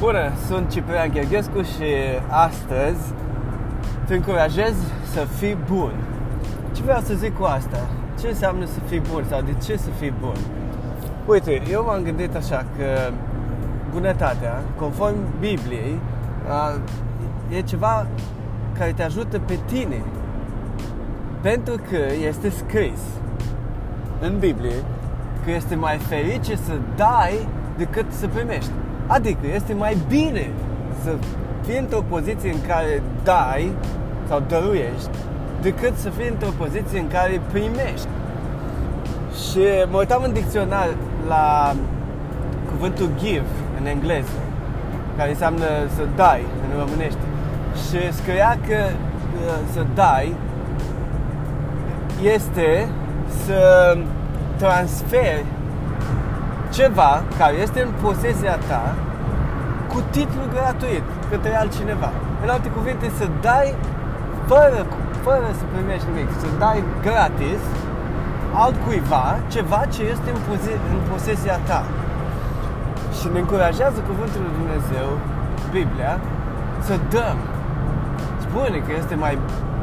Bună, sunt Ciprian Gheorghescu și astăzi te încurajez să fii bun. Ce vreau să zic cu asta? Ce înseamnă să fii bun sau de ce să fii bun? Uite, eu m-am gândit așa că bunătatea, conform Bibliei, e ceva care te ajută pe tine. Pentru că este scris în Biblie că este mai ferice să dai decât să primești. Adică este mai bine să fii într-o poziție în care dai sau dăruiești decât să fii într-o poziție în care primești. Și mă uitam în dicționar la cuvântul give în engleză, care înseamnă să dai în românește. Și scria că uh, să dai este să transferi ceva care este în posesia ta cu titlu gratuit către altcineva. În alte cuvinte, să dai fără, fără să primești nimic, să dai gratis altcuiva ceva ce este în, pose- în posesia ta. Și ne încurajează cuvântul lui Dumnezeu, Biblia, să dăm. Spune că este mai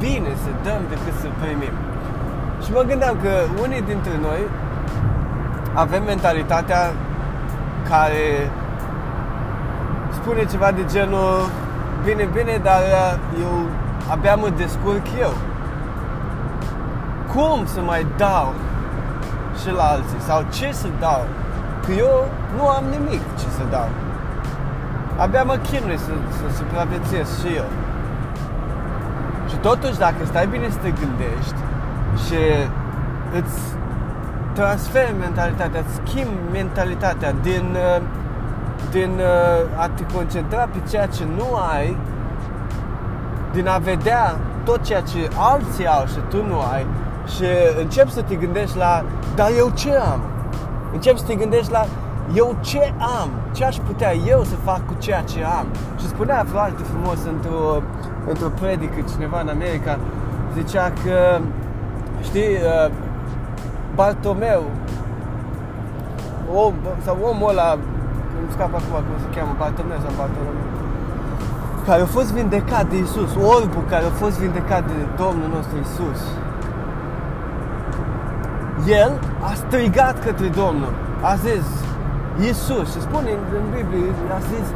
bine să dăm decât să primim. Și mă gândeam că unii dintre noi avem mentalitatea care spune ceva de genul Bine, bine, dar eu abia mă descurc eu Cum să mai dau și la alții? Sau ce să dau? Că eu nu am nimic ce să dau Abia mă chinui să, să supraviețuiesc și eu Și totuși, dacă stai bine să te gândești Și îți transfer mentalitatea, schimb mentalitatea din, uh, din uh, a te concentra pe ceea ce nu ai, din a vedea tot ceea ce alții au și tu nu ai și încep să te gândești la, dar eu ce am? Încep să te gândești la, eu ce am? Ce aș putea eu să fac cu ceea ce am? Și spunea foarte frumos într-o, într-o predică cineva în America, zicea că, știi, uh, Bartomeu om, sau omul ăla îmi scap acum cum se cheamă, Bartomeu sau Bartolomeu care a fost vindecat de Isus, orbul care a fost vindecat de Domnul nostru Isus. El a strigat către Domnul, a zis, Isus, și spune în Biblie, a zis,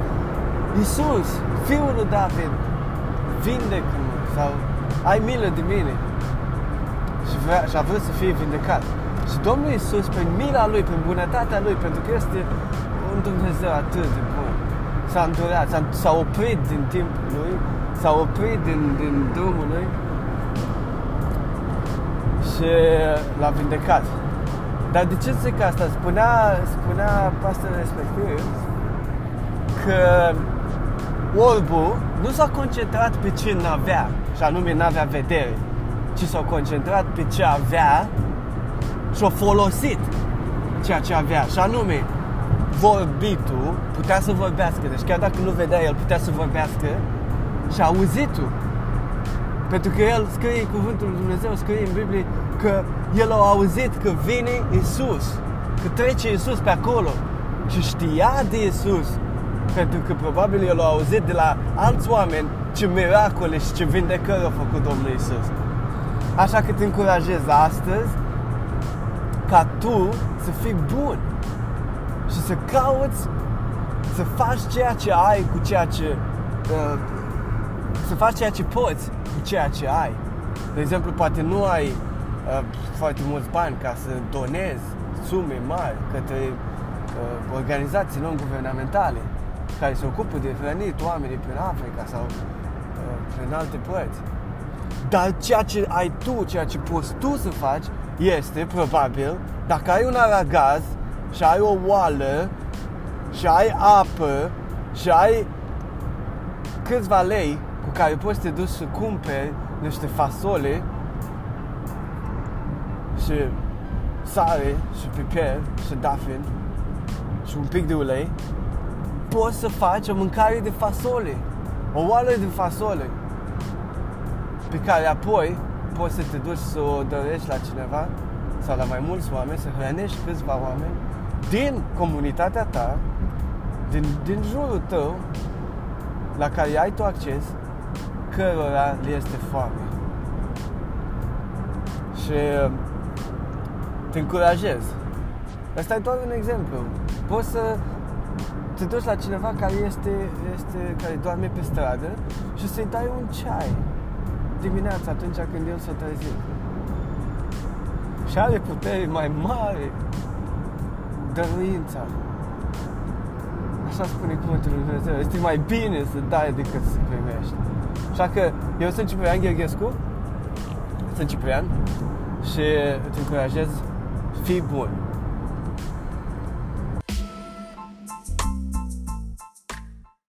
Isus, fiul lui David, vindecă-mă sau ai milă de mine. Și, vrea, și a vrut să fie vindecat. Și Domnul Isus, prin mila Lui, prin bunătatea Lui, pentru că este un Dumnezeu atât de bun, s-a îndurat, s-a, s-a oprit din timpul Lui, s-a oprit din, din drumul Lui și l-a vindecat. Dar de ce zic asta? Spunea, spunea pastorul respectiv că orbul nu s-a concentrat pe ce n-avea, și anume n-avea vedere, ci s-a concentrat pe ce avea și-a folosit ceea ce avea. Și anume, vorbitul putea să vorbească. Deci chiar dacă nu vedea, el putea să vorbească și auzitul. Pentru că el scrie cuvântul lui Dumnezeu, scrie în Biblie că el a auzit că vine Isus, că trece Isus pe acolo și știa de Isus. Pentru că probabil el a auzit de la alți oameni ce miracole și ce vindecări a făcut Domnul Isus. Așa că te încurajez astăzi ca tu să fii bun și să cauți să faci ceea ce ai cu ceea ce uh, să faci ceea ce poți cu ceea ce ai. De exemplu, poate nu ai uh, foarte mulți bani ca să donezi sume mari către uh, organizații non-guvernamentale care se ocupă de hrănit oamenii prin Africa sau uh, prin alte părți. Dar ceea ce ai tu, ceea ce poți tu să faci, este probabil. Dacă ai un aragaz și ai o oală și ai apă și ai câțiva lei cu care poți să te duci să cumperi niște fasole și sare și piper și dafin și un pic de ulei, poți să faci o mâncare de fasole, o oală de fasole pe care apoi poți să te duci să o dorești la cineva sau la mai mulți oameni, să hrănești câțiva oameni din comunitatea ta din, din jurul tău la care ai tu acces, cărora le este foame. Și uh, te încurajez. Asta e doar un exemplu. Poți să te duci la cineva care este, este care doarme pe stradă și să-i dai un ceai dimineața atunci când el s-a trezit. Și are putere mai mare dăruința. Așa spune cuvântul lui Dumnezeu. Este mai bine să dai decât să primești. Așa că eu sunt Ciprian Gheorghescu, sunt Ciprian și îți încurajez, fii bun.